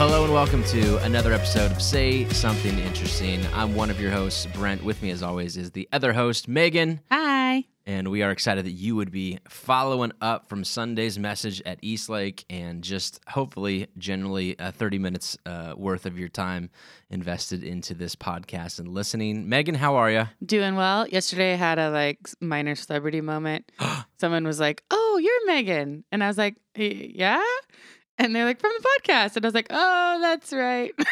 hello and welcome to another episode of Say Something Interesting. I'm one of your hosts, Brent. With me, as always, is the other host, Megan. Hi. And we are excited that you would be following up from Sunday's message at Eastlake and just hopefully, generally, uh, 30 minutes uh, worth of your time invested into this podcast and listening. Megan, how are you? Doing well. Yesterday I had a like minor celebrity moment. Someone was like, "Oh, you're Megan," and I was like, "Yeah," and they're like, "From the podcast," and I was like, "Oh, that's right."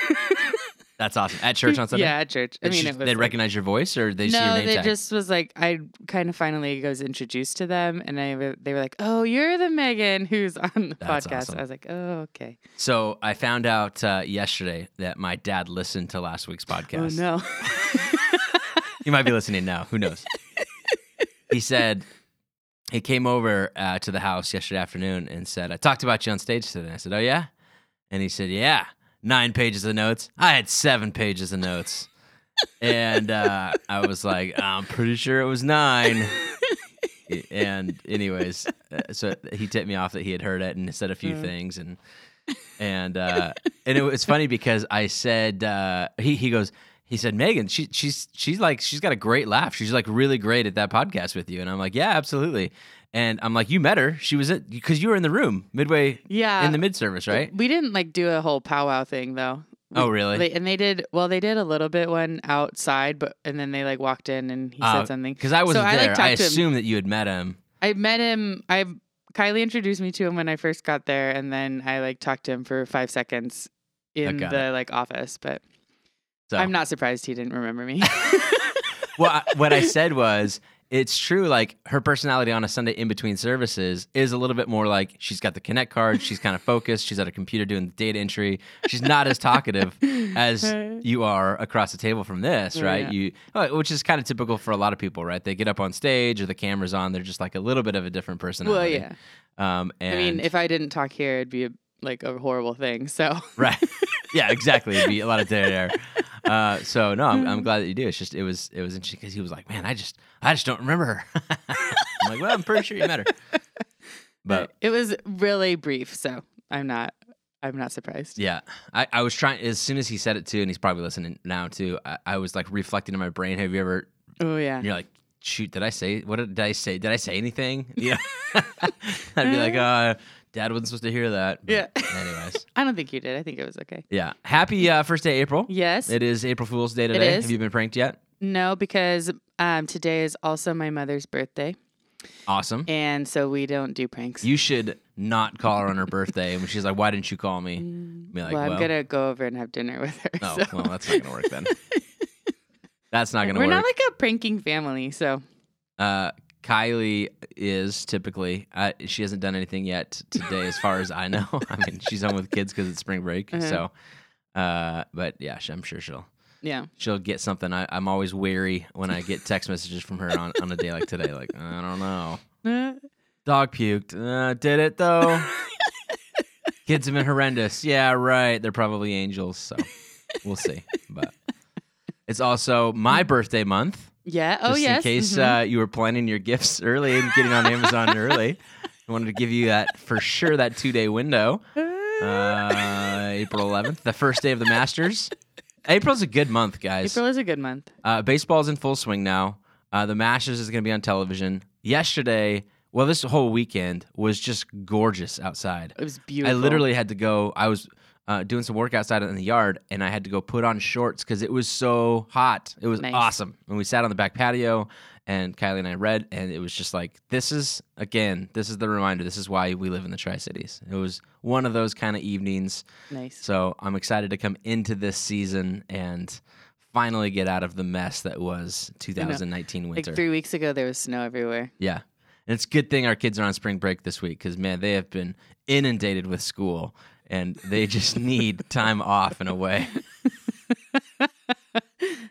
That's awesome. At church on Sunday? Yeah, at church. I mean, just- it was they like- recognize your voice or they see your no, name they tag? just was like I kind of finally was introduced to them, and I they were like, "Oh, you're the Megan who's on the That's podcast." awesome. I was like, "Oh, okay." So I found out uh, yesterday that my dad listened to last week's podcast. Oh no. He might be listening now. Who knows? he said he came over uh, to the house yesterday afternoon and said, "I talked about you on stage today." I said, "Oh yeah," and he said, "Yeah, nine pages of notes. I had seven pages of notes." and uh, I was like, "I'm pretty sure it was nine. and anyways, uh, so he tipped me off that he had heard it and said a few Yeah. things and and uh, and it was funny because I said uh, he he goes he said Megan she she's she's like she's got a great laugh she's like really great at that podcast with you and I'm like yeah absolutely and I'm like you met her she was at because you were in the room midway yeah. in the mid service right We didn't like do a whole powwow thing though. We- oh really They, and they did well. They did a little bit one outside, but and then they like walked in and he Uh, said something. because I wasn't I, like, there I talked to him. assumed that you had met him I met him. I Kylie introduced me to him when I first got there, and then I like talked to him for five seconds in the like office. But so I'm not surprised he didn't remember me. well, I, what I said was, it's true. Like her personality on a Sunday in between services is a little bit more like she's got the Connect card. She's kind of focused. She's at a computer doing the data entry. She's not as talkative as you are across the table from this, right? yeah. You, uh, which is kind of typical for a lot of people, right? They get up on stage or the camera's on. They're just like a little bit of a different personality. well, yeah. Um, and I mean, if I didn't talk here, it'd be a, like a horrible thing. So right, yeah, exactly. It'd be a lot of dead air. Uh, so no, I'm, I'm glad that you do. It's just it was it was interesting because he was like, man, I just I just don't remember her. I'm like, well, I'm pretty sure you met her. But it was really brief. So I'm not. I'm not surprised. yeah, I, I was trying as soon as he said it too, and he's probably listening now too. I, I was like reflecting in my brain. Have you ever? Oh yeah. You're like, shoot, did I say what did I say? Did I say anything? Yeah, I'd be like, uh, Dad wasn't supposed to hear that. Yeah. Anyways, I don't think you did. I think it was okay. yeah. Happy uh, first day, April. Yes. It is April Fool's Day today. is. Have you been pranked yet? no, because um, today is also my mother's birthday, Awesome. and so we don't do pranks. You should not call her on her birthday. And when she's like, "Why didn't you call me?" Be like, well, "Well, I'm gonna go over and have dinner with her. oh, so. well, that's not gonna work then. That's not gonna work. We're work." not like a pranking family, so uh, Kylie is typically. Uh, she hasn't done anything yet today, as far as I know. I mean, she's home with kids because it's spring break. Uh-huh. So, uh, but yeah, I'm sure she'll yeah. she'll get something. I, I'm always wary when I get text messages from her on, on a day like today. Like, I don't know. Dog puked. Uh, did it though? Kids have been horrendous. Yeah, right. They're probably angels. So we'll see. But it's also my birthday month. Yeah. Oh Just yes. in case mhm. uh, you were planning your gifts early and getting on Amazon early. I wanted to give you that for sure that two day window. Uh, April 11th, the first day of the Masters. April's a good month, guys. April is a good month. Uh, baseball's in full swing now. Uh, the Masters is going to be on television. Yesterday, well, this whole weekend was just gorgeous outside. It was beautiful. I literally had to go. I was uh, doing some work outside in the yard, and I had to go put on shorts because it was so hot. It was Nice. awesome. And we sat on the back patio, and Kylie and I read, and it was just like, this is again, this is the reminder. This is why we live in the Tri Cities. It was one of those kind of evenings. nice. So I'm excited to come into this season and finally get out of the mess that was 2019 winter. Like three weeks ago, there was snow everywhere. yeah. And it's a good thing our kids are on spring break this week because, man, they have been inundated with school and they just need time off in a way.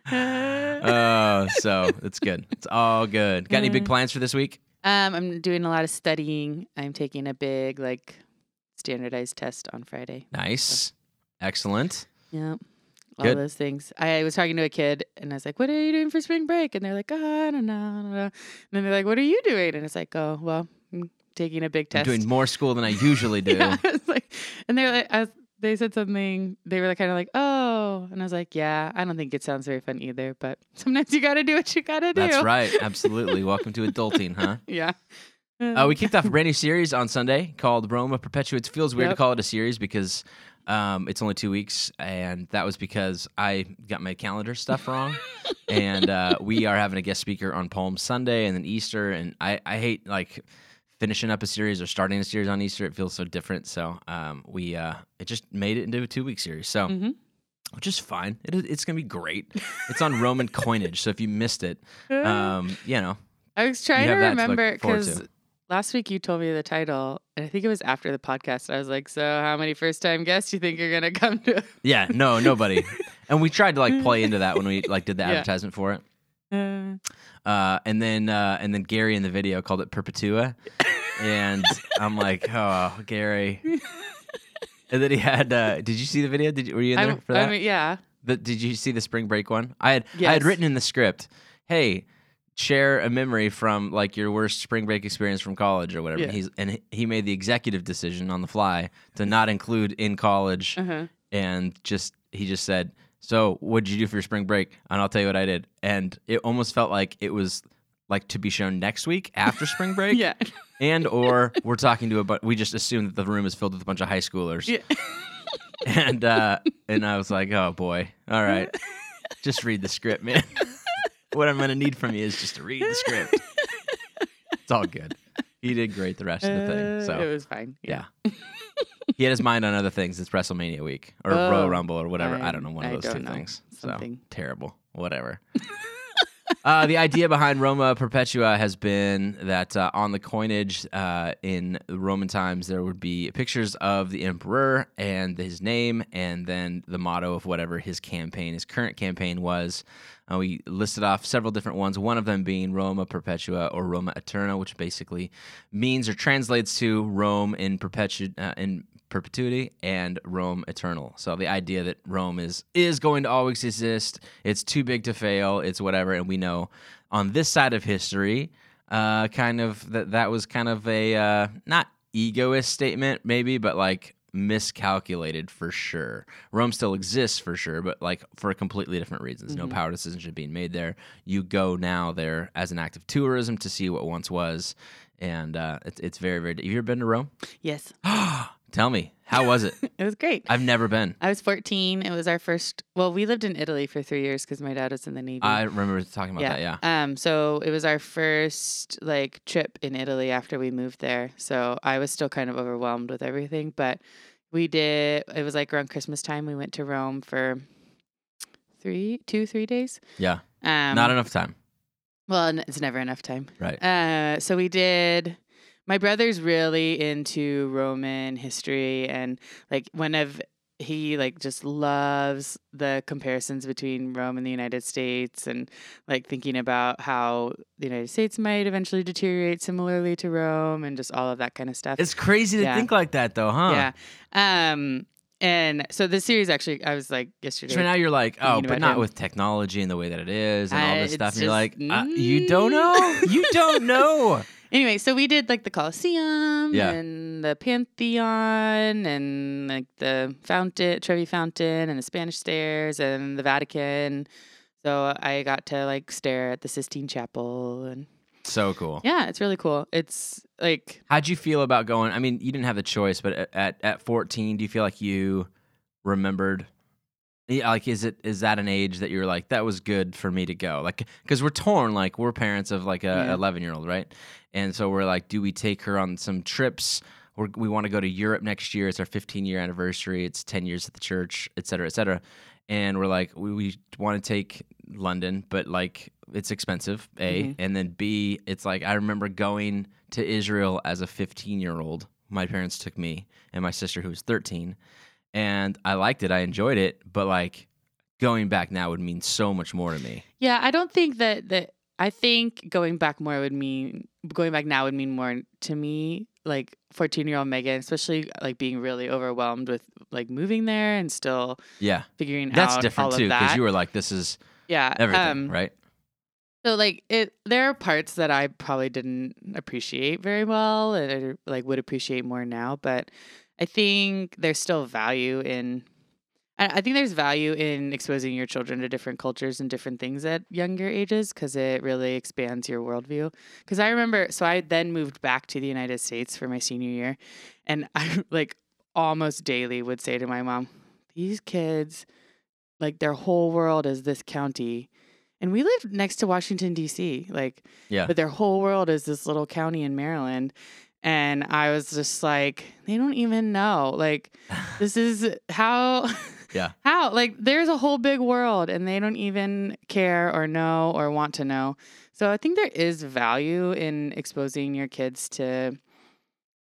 Oh, so it's good. It's all good. Got any big plans for this week? Um, I'm doing a lot of studying. I'm taking a big like standardized test on Friday. Nice. Excellent. Yeah. All Good. those things. I was talking to a kid and I was like, What are you doing for spring break? And they're like, Oh, I don't know. I don't know. And then they're like, What are you doing? And it's like, Oh, well, I'm taking a big test. I'm doing more school than I usually do. Yeah, I was like, and they're like, was, they said something. They were like, kind of like, "Oh," and I was like, "Yeah, I don't think it sounds very fun either." But sometimes you got to do what you got to do. That's right. Absolutely. Welcome to adulting, huh? yeah. Uh, we kicked off a brand new series on Sunday called Roma Perpetuates. Feels weird to call it a series because um, it's only two weeks, and that was because I got my calendar stuff wrong. and uh, we are having a guest speaker on Palm Sunday and then Easter, and I, I hate like finishing up a series or starting a series on Easter. It feels so different. So um, we uh, it just made it into a two week series. So. hmm Which is fine. It, it's gonna be great. It's on Roman coinage, so if you missed it, um, you know, I was trying to have that to look remember because last week you told me the title, and I think it was after the podcast. I was like, "So, how many first time guests do you think you're gonna come to?" Yeah, no, nobody. and we tried to like play into that when we like did the Yeah. advertisement for it. Uh, Uh, and then uh, and then Gary in the video called it Perpetua, and I'm like, oh, Gary. And then he had. Uh, did you see the video? Did you, were you in there I, for that? I mean, yeah. The- did you see the spring break one? I had I had written in the script, hey. Share a memory from like your worst spring break experience from college or whatever. Yeah. He's and he- he made the executive decision on the fly to not include in college Uh-huh. and just he just said, "So, what did you do for your spring break?" And I'll tell you what I did. And it almost felt like it was like to be shown next week after spring break, Yeah. and or we're talking to a but we just assume that the room is filled with a bunch of high schoolers, Yeah. and uh, and I was like, "Oh boy, all right, just read the script, man. what I'm gonna need from you is just to read the script. It's all good. He did great the rest of the thing, Uh, so it was fine. yeah." He had his mind on other things. It's WrestleMania week or Royal Oh, Rumble or whatever. I, I- don't know one of I those two know. things. So terrible. Whatever. uh, the idea behind Roma Perpetua has been that uh, on the coinage uh, in Roman times there would be pictures of the emperor and his name, and then the motto of whatever his campaign, his current campaign was. Uh, we listed off several different ones. One of them being Roma Perpetua or Roma Eterna, which basically means or translates to Rome in perpetu- uh, in perpetuity and Rome eternal. So the idea that Rome is is going to always exist, it's too big to fail, it's whatever, and we know on this side of history, uh, kind of that that was kind of a uh, not egoist statement maybe, but like miscalculated for sure. Rome still exists for sure, but like for completely different reasons. No Mhm. power decision should be made there. You go now there as an act of tourism to see what once was, and uh, it's it's very very. Have you ever been to Rome? Yes. Tell me, how was it? It was great. I've never been. I was 14. It was our first. Well, we lived in Italy for three years because my dad was in the Navy. I remember talking about that. Yeah. Um. So it was our first like trip in Italy after we moved there. So I was still kind of overwhelmed with everything, but we did. It was like around Christmas time. We went to Rome for three, two, three days. Yeah. Um. Not enough time. Well, it's never enough time. Right. Uh, so we did. My brother's really into Roman history, and like one of he like just loves the comparisons between Rome and the United States, and like thinking about how the United States might eventually deteriorate similarly to Rome, and just all of that kind of stuff. It's crazy to Yeah. think like that, though, huh? Yeah. Um. And so the series actually, I was like yesterday. So now you're like, oh, but not him. with technology and the way that it is and all Uh, this stuff. And you're like, just- uh, you don't know? You don't know. Anyway, so we did like the Colosseum Yeah. and the Pantheon and like the fountain, Trevi Fountain and the Spanish Stairs and the Vatican. So I got to like stare at the Sistine Chapel and So cool. yeah, it's really cool. It's like How'd you feel about going? I mean, you didn't have the choice, but at, at, at 14, do you feel like you remembered? Yeah, like is it is that an age that you're like that was good for me to go? Like because we're torn. Like we're parents of like a Yeah. 11 year old, right? And so we're like, do we take her on some trips? We're, we want to go to Europe next year. It's our 15 year anniversary. It's 10 years at the church, et cetera, et cetera. And we're like, we, we want to take London, but like it's expensive, A. Mhm. And then B, it's like I remember going to Israel as a 15 year old. My parents took me and my sister, who was 13. And I liked it. I enjoyed it. But like going back now would mean so much more to me. yeah, I don't think that that I think going back more would mean going back now would mean more to me like 14 year old Megan, especially like being really overwhelmed with like moving there and still Yeah. figuring That's out That's different too. Because you were like, this is yeah, everything, um, right? So like it, there are parts that I probably didn't appreciate very well, and I, like would appreciate more now. But I think there's still value in. I I think there's value in exposing your children to different cultures and different things at younger ages because it really expands your worldview. Because I remember, so I then moved back to the United States for my senior year, and I like almost daily would say to my mom, "These kids, like their whole world is this county." And we lived next to Washington D.C. Like, Yeah. but their whole world is this little county in Maryland. And I was just like, they don't even know. Like, this is how, Yeah. how, like, there's a whole big world and they don't even care or know or want to know. So I think there is value in exposing your kids to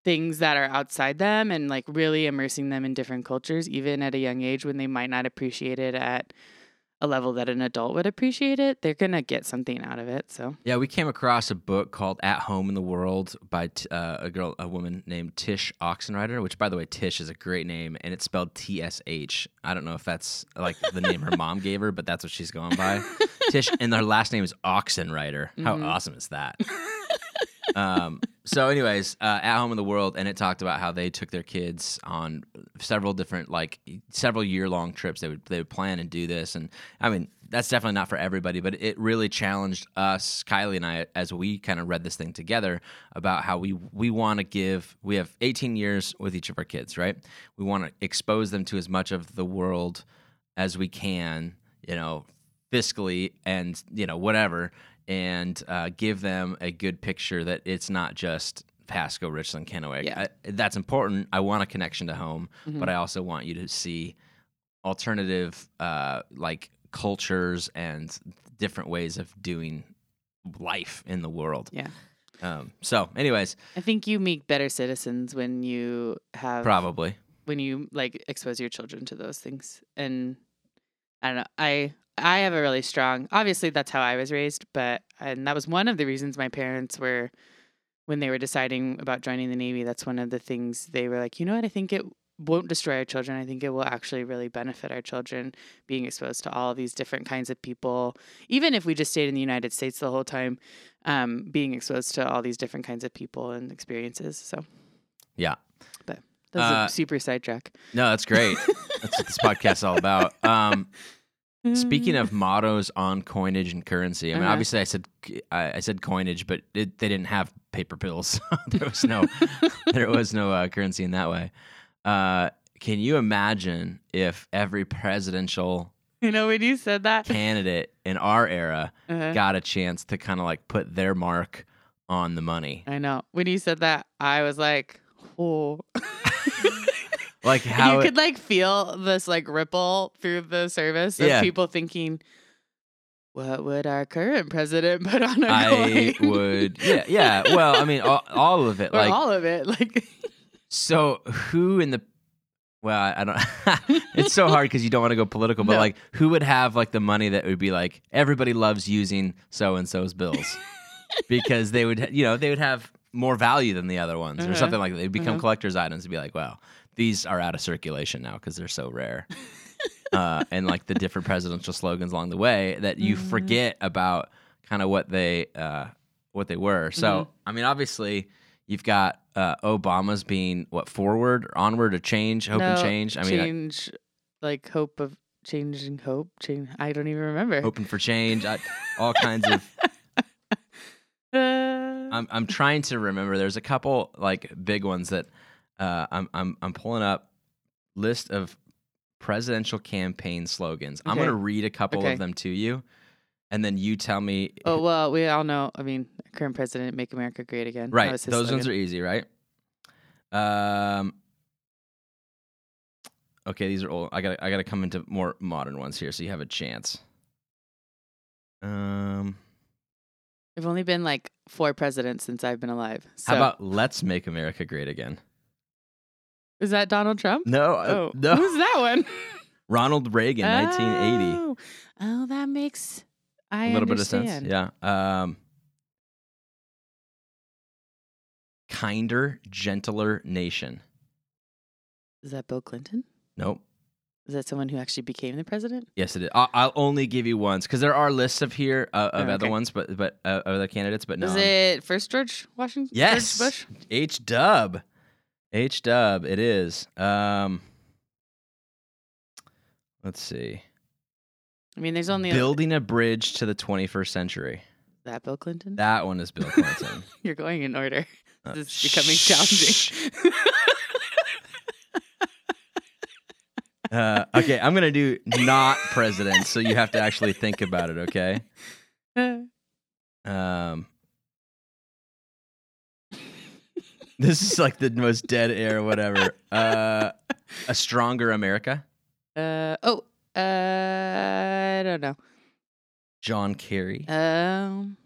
things that are outside them and like really immersing them in different cultures, even at a young age when they might not appreciate it at a level that an adult would appreciate it. They're going to get something out of it. So. Yeah, we came across a book called "At Home in the World" by t- uh, a girl, a woman named Tish Oxenreider. Which, by the way, Tish is a great name, and it's spelled T S H. I don't know if that's like the name her mom gave her, but that's what she's going by. Tish, and her last name is Oxenreider. How Mhm. awesome is that? um, so, anyways, uh, at home in the world, and it talked about how they took their kids on several different, like several year long trips. They would they would plan and do this, and I mean that's definitely not for everybody, but it really challenged us, Kylie and I, as we kind of read this thing together about how we we want to give. We have 18 years with each of our kids, right? We want to expose them to as much of the world as we can, you know, fiscally and you know whatever and uh, give them a good picture that it's not just Pasco, Richland, Kennewick. Yeah. I, that's important. I want a connection to home, Mhm. but I also want you to see alternative, uh, like cultures and different ways of doing life in the world. Yeah. Um, so, anyways, I think you make better citizens when you have probably. when you like expose your children to those things. And I don't know. I I have a really strong. Obviously, that's how I was raised, but and that was one of the reasons my parents were when they were deciding about joining the Navy. That's one of the things they were like. You know what? I think it won't destroy our children. I think it will actually really benefit our children being exposed to all of these different kinds of people. Even if we just stayed in the United States the whole time, um, being exposed to all these different kinds of people and experiences. So Yeah. But that was a Uh, super sidetrack. No, that's great. that's what this podcast is all about. Um, Speaking of mottos on coinage and currency, I mean, Uh-huh. obviously, I said I, I said coinage, but it, they didn't have paper bills. there was no there was no uh, currency in that way. Uh, can you imagine if every presidential You know, when you said that, candidate in our era uh got a chance to kind of like put their mark on the money? I know. When you said that, I was like, oh. Like how you it- could like feel this like ripple through the service of Yeah. people thinking, what would our current president put on a I coin? would, yeah, yeah. Well, I mean, all, all of it, or like all of it. Like, So who in the well, I I don't. it's so hard because you don't want to go political, but No. like, who would have like the money that would be like everybody loves using so and so's bills because they would, you know, they would have more value than the other ones or Uh-huh. something like that. They'd become Uh-huh. collector's items and be like, wow, these are out of circulation now because they're so rare. uh, and like the different presidential slogans along the way that you Mhm. forget about kind of what they uh, what they were. So Mhm. I mean, obviously, you've got uh, Obama's being what forward, or onward, or change, hope and change. I mean, I- change, like hope of changing hope. Change. I don't even remember. hoping for change, I, all kinds of. I'm I'm trying to remember. There's a couple like big ones that uh, I'm I'm I'm pulling up list of presidential campaign slogans. I'm gonna read a couple Okay. of them to you, and then you tell me. oh well, we all know. I mean, current president, make America great again. Right, those his ones are easy, right? Um. Okay, these are old. I got I got to come into more modern ones here, so you have a chance. Um. There've only been like four presidents since I've been alive. So. How about let's make America great again? Is that Donald Trump? No, uh, Oh, no. who's that one? Ronald Reagan, 1980. Oh, oh, that makes I a little bit of sense. Yeah. Um, kinder, gentler nation. Is that Bill Clinton? Nope. Is that someone who actually became the president? Yes, it is. I'll, I'll only give you ones because there are lists of here uh, of Oh, other ones, but but uh, other candidates. But no, Was I'm- it first George Washington? Yes. George Bush? H Dub. H Dub, it is. Um, let's see. I mean, there's only Building a bridge to the 21st century. that Bill Clinton. That one is Bill Clinton. You're going in order. Uh, This is becoming shh. challenging. Uh, okay, I'm gonna do not president, so you have to actually think about it. Okay. Um, this is like the most dead air, whatever. Uh, a stronger America. uh oh. Uh, I don't know. John Kerry. Um.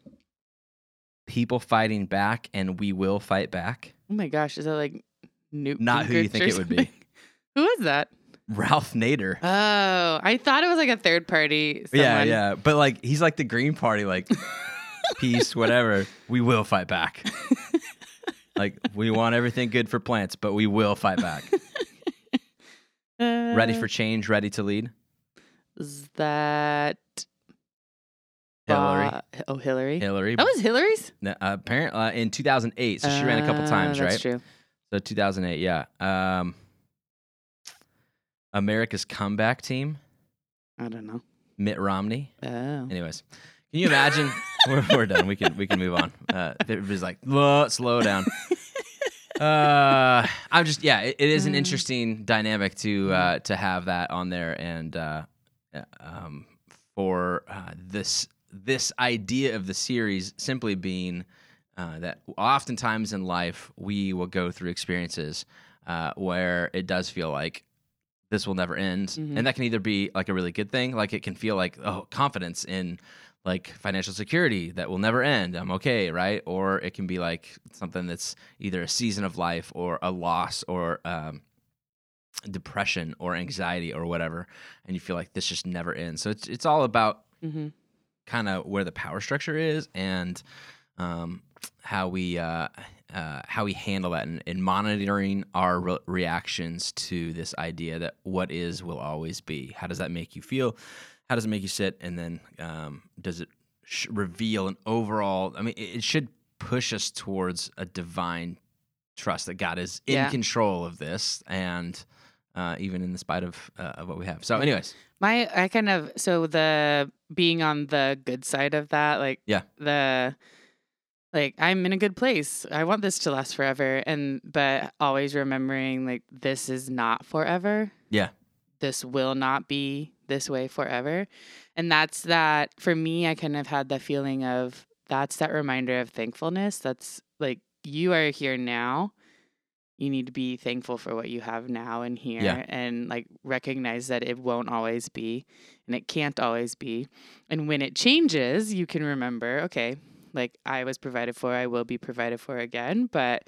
People fighting back, and we will fight back. Oh my gosh, is that like Newt? Not who you think it would be. Who is that? Ralph Nader. Oh, I thought it was like a third party. Someone. Yeah, yeah, but like he's like the Green Party, like peace, whatever. We will fight back. Like we want everything good for plants, but we will fight back. ready Uh, for change, ready to lead. Is that Hillary. Ba- oh, Hillary. Hillary. That was Hillary's. No, uh, apparently uh, in 2008, so she ran a couple Ah, times, that's right? True. So 2008, yeah. Um, America's comeback team, I don't know. Mitt Romney. Oh. Anyways, can you imagine? we're, we're done. We can we can move on. Uh, it was like "Whoa, slow down. Uh, I'm just yeah. It, it is an Mm. interesting dynamic to uh, to have that on there, and uh, uh, um, for uh, this this idea of the series simply being uh, that oftentimes in life we will go through experiences uh, where it does feel like this will never end, Mhm. and that can either be like a really good thing, like it can feel like oh confidence in like financial security that will never end. I'm okay, right? Or it can be like something that's either a season of life or a loss or um, depression or anxiety or whatever, and you feel like this just never ends. So it's it's all about hmm kind of where the power structure is and um, how we uh, uh, how we handle that and, and monitoring our re- reactions to this idea that what is will always be. How does that make you feel? How does it make you sit? And then um, does it sh- reveal an overall? I mean, it, it should push us towards a divine trust that God is in Yeah. control of this and. Uh, even in the spite of, uh, of what we have. So, anyways, My, I kind of so the being on the good side of that, like Yeah. the like I'm in a good place. I want this to last forever, and but always remembering like this is not forever. Yeah. This will not be this way forever, and that's that for me. I kind of had the feeling of that's that reminder of thankfulness. That's like you are here now. You need to be thankful for what you have now and here Yeah. and like recognize that it won't always be and it can't always be. And when it changes, you can remember, okay, like I was provided for, I will be provided for again. But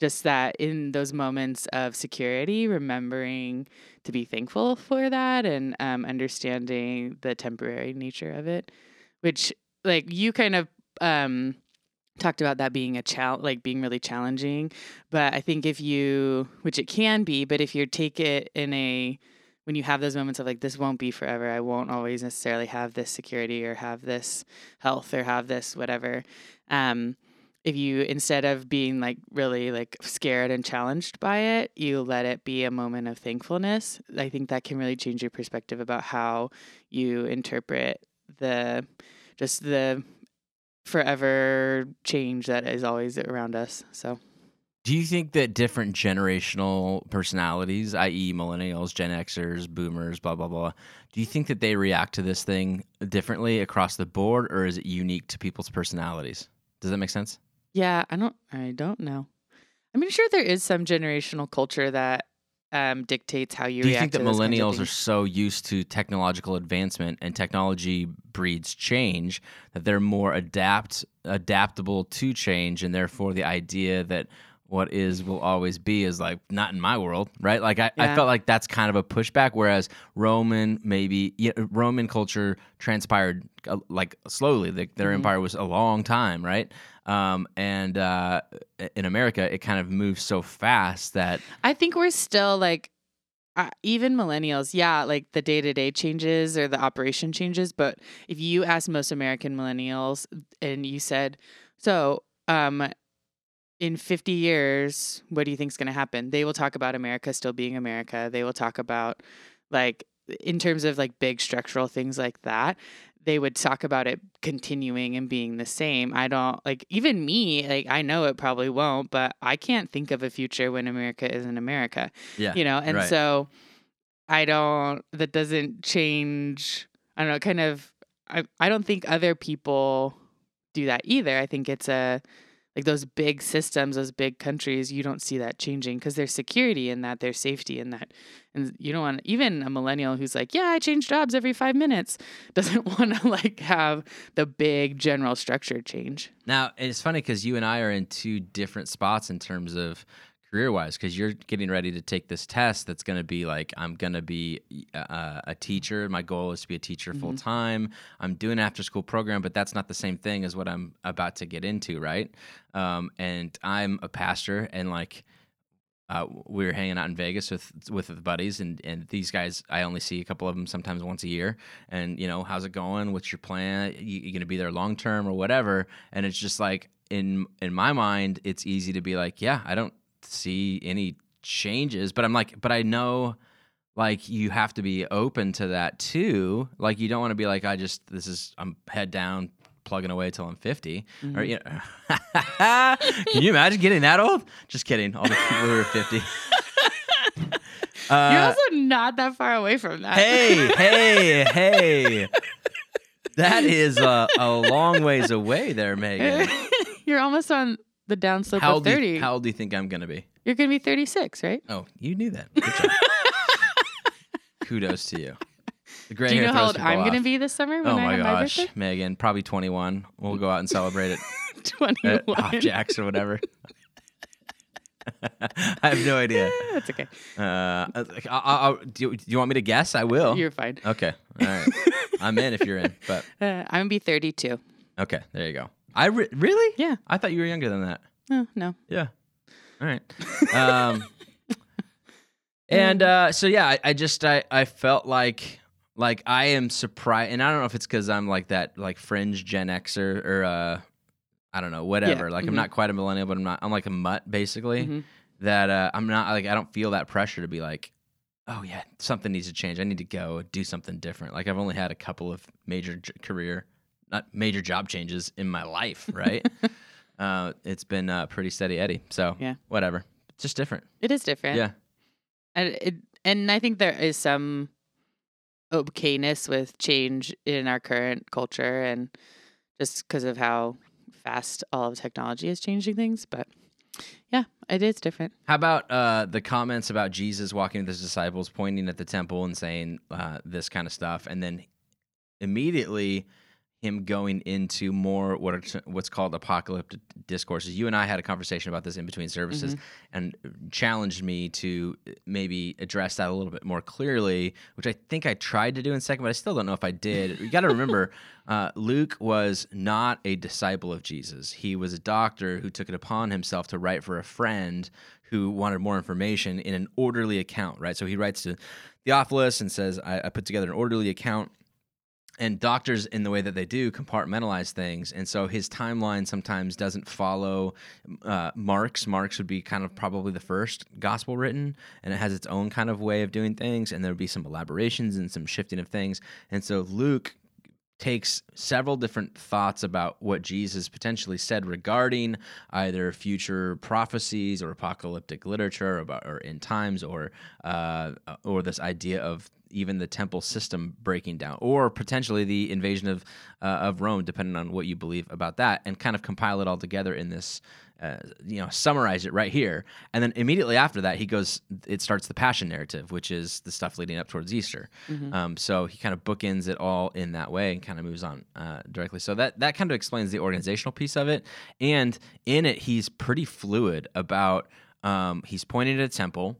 just that in those moments of security, remembering to be thankful for that and um, understanding the temporary nature of it, which like you kind of um, talked about that being a challenge, like being really challenging. But I think if you, which it can be, but if you take it in a, when you have those moments of like, this won't be forever, I won't always necessarily have this security or have this health or have this whatever. Um, if you, instead of being like really like scared and challenged by it, you let it be a moment of thankfulness, I think that can really change your perspective about how you interpret the, just the forever change that is always around us. So Do you think that different generational personalities, i.e., millennials, Gen Xers, boomers, blah, blah, blah, do you think that they react to this thing differently across the board or is it unique to people's personalities? Does that make sense? yeah, I don't I don't know. I mean sure there is some generational culture that um, dictates how you do you react think that to those kinds of millennials are so used to technological advancement and technology breeds change that they're more adapt adaptable to change and therefore the idea that what is will always be is like not in my world right like i, I felt like that's kind of a pushback whereas roman maybe yeah, roman culture transpired uh, like slowly the, their Mhm. empire was a long time right um, and uh, in america it kind of moves so fast that I think we're still like uh, even millennials, yeah, like the day to day changes or the operation changes. But if you ask most American millennials and you said, so, um, in 50 years, what do you think is going to happen? They will talk about America still being America. They will talk about, like, in terms of like big structural things like that, they would talk about it continuing and being the same. I don't like even me, like I know it probably won't, but I can't think of a future when America isn't America. Yeah. You know, and right. so I don't that doesn't change I don't know, kind of I I don't think other people do that either. I think it's a like those big systems, those big countries, you don't see that changing because there's security in that, there's safety in that. And you don't want even a millennial who's like, yeah, I change jobs every five minutes doesn't want to like have the big general structure change. Now it's funny because you and I are in two different spots in terms of career wise because you're getting ready to take this test that's going to be like i'm going to be uh, a teacher my goal is to be a teacher Mhm. full time i'm doing an after school program but that's not the same thing as what i'm about to get into right um, and i'm a pastor and like uh, we were hanging out in Vegas with with the buddies, and, and these guys I only see a couple of them sometimes once a year. And you know, how's it going? What's your plan? You, you gonna be there long term or whatever? And it's just like in in my mind, it's easy to be like, yeah, I don't see any changes, but I'm like, but I know like you have to be open to that too. Like you don't want to be like, I just this is I'm head down plugging away till I'm 50. Or Mhm. you know, can you imagine getting that old? Just kidding. All the people who are 50. You're Uh, also not that far away from that. hey, hey, hey. That is a, a long ways away there, Megan. You're almost on the downslope How of old, do 30. you, how old do you think I'm going to be? You're going to be 36, right? Oh, you knew that. Kudos to you. The gray Do you know how old I'm going to be this summer when Oh my gosh, my? Megan, probably 21. We'll go out and celebrate it 21. at Jacks or whatever. I have no idea. That's okay. Uh, I, I, I, do, you, do you want me to guess? I will. You're fine. Okay. All right. I'm in if you're in. But Uh, I'm going to be 32. okay, there you go. I re- really? Yeah. I thought you were younger than that. Oh, no. Yeah. All right. Um, and uh, so yeah, I, I just I, I felt like like I am surprised, and I don't know if it's because I'm like that like fringe Gen Xer or uh, I don't know whatever. like mhm. I'm not quite a millennial, but I'm not. I'm like a mutt basically. Mhm. That uh, I'm not like I don't feel that pressure to be like. Oh yeah, something needs to change. I need to go do something different. Like I've only had a couple of major j- career, not major job changes in my life, right? uh, it's been uh, pretty steady Eddie. So Yeah. whatever. It's just different. It is different. Yeah. And it, and I think there is some okayness with change in our current culture and just because of how fast all of technology is changing things. But yeah, it is different. How about uh, the comments about Jesus walking with his disciples, pointing at the temple and saying uh, this kind of stuff, and then immediately him going into more what are what's called apocalyptic discourses. You and I had a conversation about this in between services, and challenged me to maybe address that a little bit more clearly, which I think I tried to do in second, but I still don't know if I did. You got to remember, uh, Luke was not a disciple of Jesus. He was a doctor who took it upon himself to write for a friend who wanted more information in an orderly account, right? So he writes to Theophilus and says, I, I put together an orderly account and doctors in the way that they do compartmentalize things. And so his timeline sometimes doesn't follow uh, mark's mark's would be kind of probably the first gospel written and it has its own kind of way of doing things and there would be some elaborations and some shifting of things. And so luke takes several different thoughts about what Jesus potentially said regarding either future prophecies or apocalyptic literature or about or in times or uh, or this idea of even the temple system breaking down or potentially the invasion of uh, of Rome depending on what you believe about that and kind of compile it all together in this uh, you know summarize it right here. And then immediately after that he goes it starts the passion narrative which is the stuff leading up towards easter. Mhm. um, so he kind of bookends it all in that way and kind of moves on uh, directly. So that that kind of explains the organizational piece of it. And in it he's pretty fluid about um, he's pointing at a temple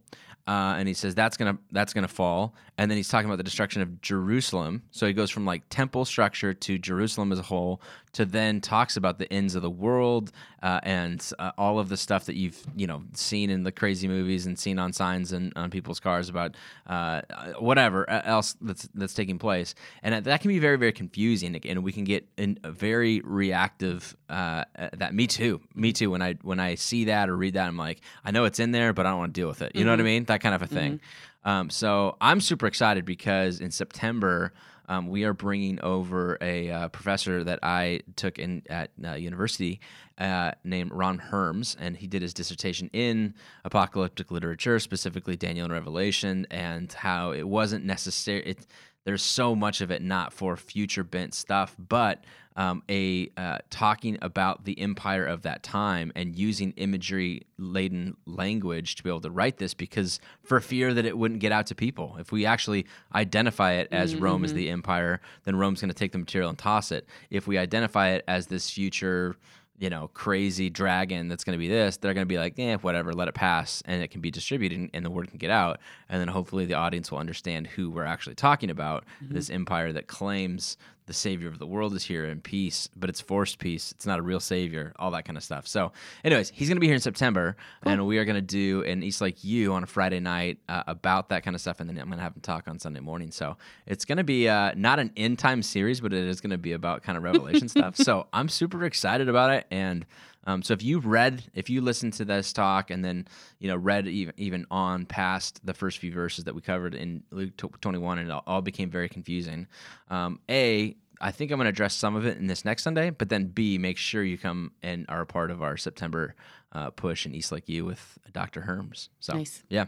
uh, and he says that's gonna that's gonna fall, and then he's talking about the destruction of Jerusalem. So he goes from like temple structure to Jerusalem as a whole to then talks about the ends of the world uh, and uh, all of the stuff that you've you know seen in the crazy movies and seen on signs and on people's cars about uh, whatever else that's that's taking place, and that can be very very confusing, and we can get in a very reactive. Uh, that me too, me too. When I when I see that or read that, I'm like, I know it's in there, but I don't want to deal with it. You mm-hmm. know what I mm-hmm. mean? That kind of a thing. Mm-hmm. Um, so I'm super excited because in September um, we are bringing over a uh, professor that I took in at uh, university uh, named Ron Herms, and he did his dissertation in apocalyptic literature, specifically Daniel and Revelation, and how it wasn't necessary. There's so much of it not for future bent stuff, but um, a uh, talking about the empire of that time and using imagery laden language to be able to write this because for fear that it wouldn't get out to people if we actually identify it as mm-hmm. rome as the empire then rome's going to take the material and toss it if we identify it as this future you know, crazy dragon that's going to be this, they're going to be like, eh, whatever, let it pass, and it can be distributed, and the word can get out, and then hopefully the audience will understand who we're actually talking about. Mm-hmm. This empire that claims the savior of the world is here in peace, but it's forced peace. It's not a real savior, all that kind of stuff. So, anyways, he's going to be here in September, cool. and we are going to do an East Lake U on a Friday night uh, about that kind of stuff, and then I'm going to have him talk on Sunday morning. So, it's going to be uh, not an end time series, but it is going to be about kind of revelation stuff. So, I'm super excited about it, and um, so if you read, if you listened to this talk and then you know read even even on past the first few verses that we covered in Luke 21, and it all became very confusing. Um, a I think I'm going to address some of it in this next Sunday, but then B, make sure you come and are a part of our September uh, push in East Lake U with Dr. Herms. So, nice. yeah.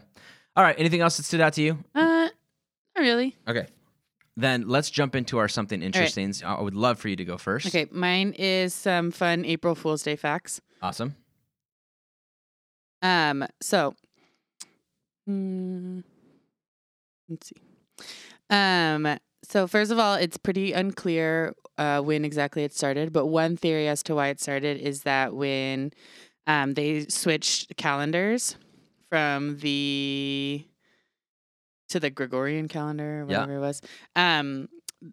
All right. Anything else that stood out to you? Uh, not really. Okay. Then let's jump into our something interesting. Right. I would love for you to go first. Okay, mine is some fun April Fool's Day facts. Awesome. Um, so mm, let's see. Um, so first of all, it's pretty unclear uh, when exactly it started, but one theory as to why it started is that when um, they switched calendars from the to the Gregorian calendar, whatever yeah. it was. Um,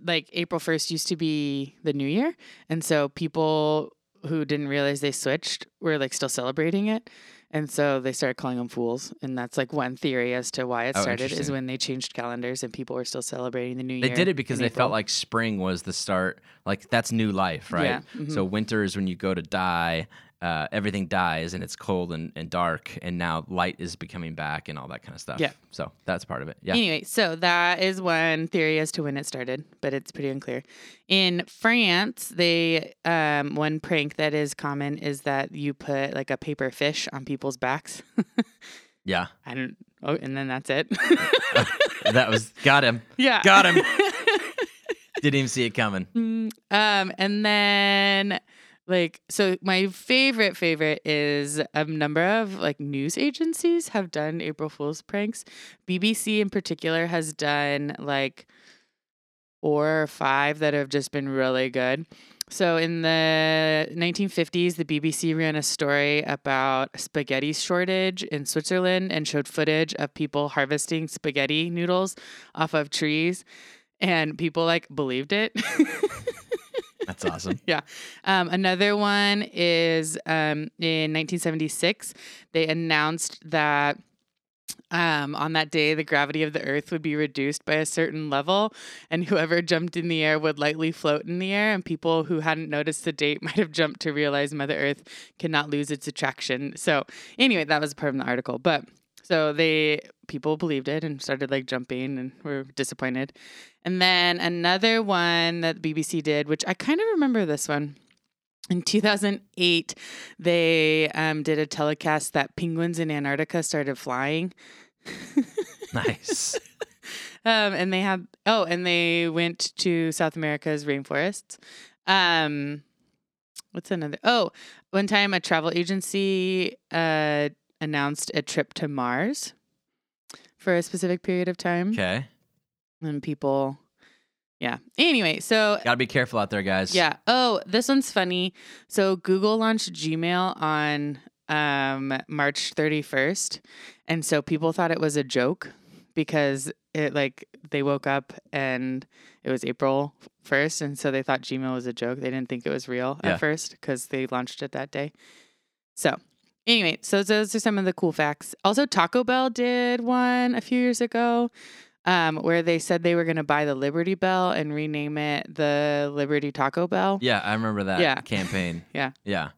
like April 1st used to be the new year. And so people who didn't realize they switched were like still celebrating it. And so they started calling them fools. And that's like one theory as to why it oh, started is when they changed calendars and people were still celebrating the new they year. They did it because they April. felt like spring was the start. Like that's new life, right? Yeah. Mm-hmm. So winter is when you go to die uh, everything dies and it's cold and, and dark and now light is becoming back and all that kind of stuff. Yeah. So that's part of it. Yeah. Anyway, so that is one theory as to when it started, but it's pretty unclear. In France, they um, one prank that is common is that you put like a paper fish on people's backs. yeah. I don't. Oh, and then that's it. that was got him. Yeah. Got him. Didn't even see it coming. Mm, um, and then like so my favorite favorite is a number of like news agencies have done april fool's pranks. Bbc in particular has done like four or five that have just been really good. So in the 1950s the bbc ran a story about spaghetti shortage in switzerland and showed footage of people harvesting spaghetti noodles off of trees and people like believed it That's awesome. yeah. Um, another one is um, in 1976, they announced that. Um, on that day, the gravity of the Earth would be reduced by a certain level, and whoever jumped in the air would lightly float in the air. And people who hadn't noticed the date might have jumped to realize Mother Earth cannot lose its attraction. So, anyway, that was part of the article. But so they people believed it and started like jumping and were disappointed. And then another one that BBC did, which I kind of remember this one. In 2008, they um, did a telecast that penguins in Antarctica started flying. nice. um, and they had oh, and they went to South America's rainforests. Um, what's another? Oh, one time a travel agency uh, announced a trip to Mars for a specific period of time. Okay. And people, yeah. Anyway, so gotta be careful out there, guys. Yeah. Oh, this one's funny. So Google launched Gmail on um, March 31st, and so people thought it was a joke because it like they woke up and it was April 1st and so they thought Gmail was a joke. They didn't think it was real Yeah. at first because they launched it that day. So, anyway, so those are some of the cool facts. Also Taco Bell did one a few years ago um, where they said they were going to buy the Liberty Bell and rename it the Liberty Taco Bell. Yeah, I remember that Yeah. campaign. Yeah. Yeah.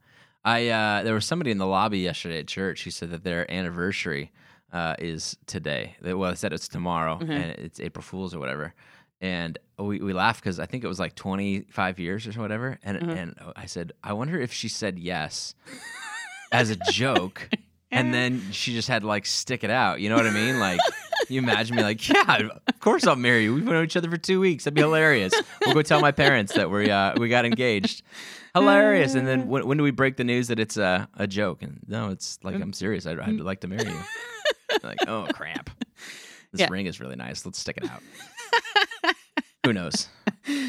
I uh, there was somebody in the lobby yesterday at church who said that their anniversary uh, is today. They, well, they said it's tomorrow Mhm. and it's April Fools or whatever. And we, we laughed because I think it was like 25 years or whatever. And Mhm. and I said, I wonder if she said yes as a joke, and then she just had to like stick it out. You know what I mean? Like, you imagine me like, yeah, of course I'll marry you. We've known each other for two weeks. That'd be hilarious. We'll go tell my parents that we uh, we got engaged. Hilarious. And then when, when do we break the news that it's a, a joke? And no, it's like I'm serious. I'd, I'd like to marry you. like, oh crap, this Yeah. ring is really nice. Let's stick it out. Who knows?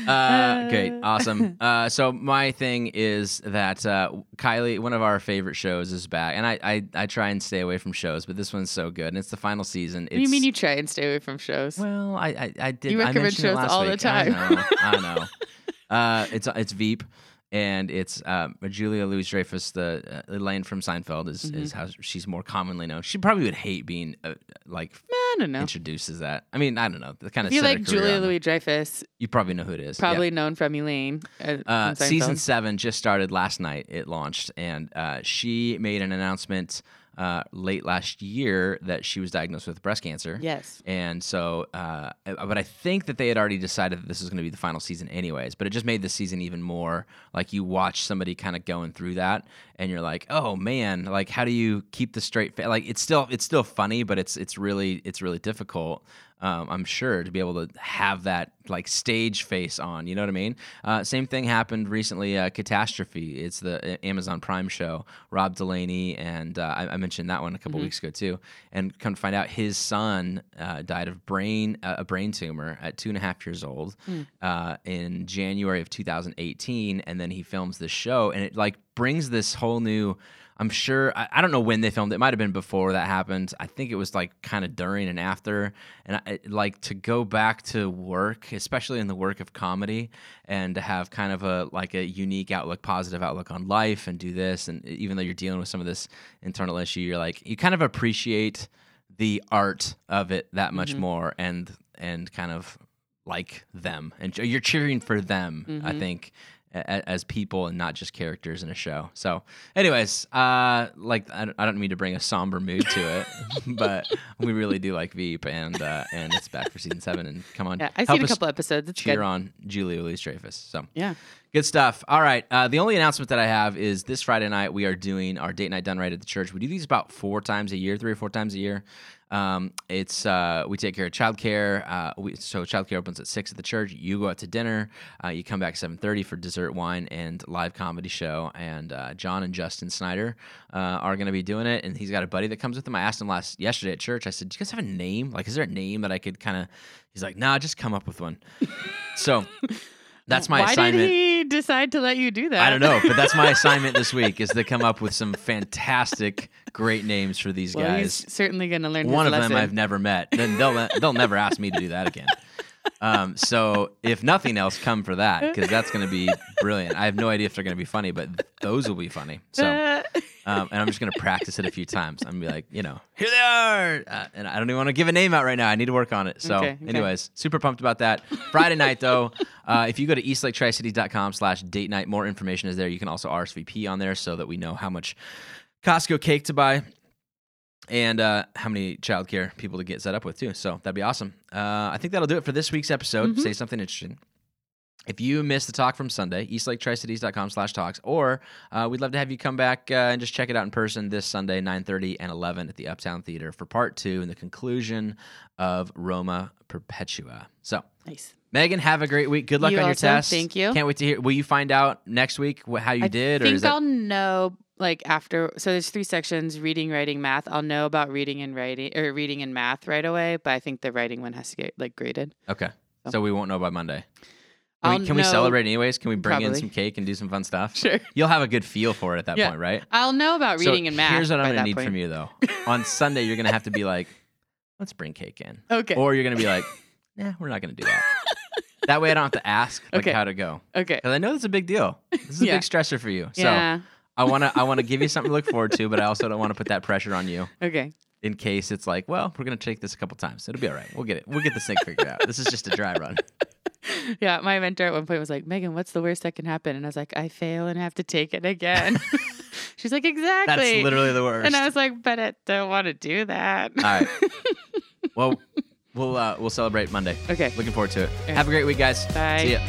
Uh, great, awesome. Uh, so my thing is that uh, Kylie, one of our favorite shows, is back, and I, I I try and stay away from shows, but this one's so good, and it's the final season. What do you mean you try and stay away from shows? well, I I, I did. You recommend shows all the time. I know. I know. uh, it's it's Veep, and it's um, Julia Louis Dreyfus, the uh, Elaine from Seinfeld, is Mm-hmm. is how she's more commonly known. She probably would hate being uh, like don't know. introduced as that. I mean, I don't know. The kind of If you like Julia Louis Dreyfus, you probably know who it is. Probably known from Elaine. Uh, Uh, season seven just started last night. It launched, and uh, she made an announcement uh, late last year that she was diagnosed with breast cancer. Yes. And so, uh, but I think that they had already decided that this was going to be the final season, anyways. But it just made the season even more like you watch somebody kind of going through that, and you're like, oh man, like how do you keep the straight face? Like it's still it's still funny, but it's it's really it's really difficult. Um, I'm sure to be able to have that like stage face on. You know what I mean? Uh, same thing happened recently. Uh, Catastrophe. It's the uh, Amazon Prime show. Rob Delaney and uh, I, I mentioned that one a couple weeks ago too. And come to find out, his son uh, died of brain uh, a brain tumor at two and a half years old uh, in January of 2018. And then he films this show, and it like brings this whole new. I'm sure I, I don't know when they filmed it. It might have been before that happened. I think it was like kind of during and after. And I, like to go back to work, especially in the work of comedy, and to have kind of a like a unique outlook, positive outlook on life, and do this. And even though you're dealing with some of this internal issue, you're like you kind of appreciate the art of it that much mm-hmm. more, and and kind of like them, and you're cheering for them. I mm-hmm. think as people and not just characters in a show. So, anyways, uh, like I don't, I don't mean to bring a somber mood to it, but we really do like Veep, and uh, and it's back for season seven. And come on, Yeah, I've seen a couple episodes. It's cheer good. on Julia Louis Dreyfus. So Yeah. Good stuff. All right. Uh, the only announcement that I have is this Friday night we are doing our date night done right at the church. We do these about four times a year, three or four times a year. Um, it's uh, we take care of childcare. Uh, we, so childcare opens at six at the church. You go out to dinner. Uh, you come back seven thirty for dessert, wine, and live comedy show. And uh, John and Justin Snyder uh, are going to be doing it. And he's got a buddy that comes with him. I asked him last yesterday at church. I said, "Do you guys have a name? Like, is there a name that I could kind of?" He's like, "Nah, just come up with one." so. That's my Why assignment. Decide to let you do that? I don't know, but that's my assignment this week is to come up with some fantastic, great names for these well, guys. he's certainly going to learn One of lesson. them I've never met. Then they'll they'll never ask me to do that again. Um, so if nothing else, come for that because that's going to be brilliant. I have no idea if they're going to be funny, but those will be funny. So, um, and I'm just going to practice it a few times. I'm gonna be like, you know, here they are, uh, and I don't even want to give a name out right now. I need to work on it. So, Okay, okay. anyways, super pumped about that. Friday night though, uh, if you go to eastlaketricities.com slash date night, more information is there. You can also RSVP on there so that we know how much Costco cake to buy and uh, how many childcare people to get set up with too. So that'd be awesome. Uh, I think that'll do it for this week's episode. Mhm. Say something interesting. If you missed the talk from Sunday, eastlaketricities.com slash talks, or uh, we'd love to have you come back uh, and just check it out in person this Sunday, 9.30 and 11 at the Uptown Theater for part two and the conclusion of Roma Perpetua. So, nice. Megan, have a great week. Good luck You on your also. test. Thank you. Can't wait to hear. Will you find out next week wh- how you I did? think or is that I'll know like after. So there's three sections: reading, writing, math. I'll know about reading and writing, or reading and math right away. But I think the writing one has to get like graded. okay? So. So we won't know by Monday. Can, we, can we celebrate anyways? Can we bring in some cake and do some fun stuff? Sure. You'll have a good feel for it at that Yeah. point, right? I'll know about So reading and math. Here's what I'm gonna need point. from you though. On Sunday, you're gonna have to be like, let's bring cake in. Okay. Or you're gonna be like, nah, we're not gonna do that. that way I don't have to ask like Okay. how to go. okay. Because I know it's a big deal. This is a big stressor for you. So yeah. I wanna I wanna give you something to look forward to, but I also don't want to put that pressure on you Okay. in case it's like, well, we're gonna take this a couple times. It'll be all right. We'll get it. We'll get this thing figured out. This is just a dry run. Yeah. My mentor at one point was like, Megan, what's the worst that can happen? And I was like, I fail and have to take it again. She's like, exactly. That's literally the worst. And I was like, but I don't want to do that. all right. Well, we'll uh, we'll celebrate Monday. okay. Looking forward to it. right. Have a great week, guys. Bye. See ya.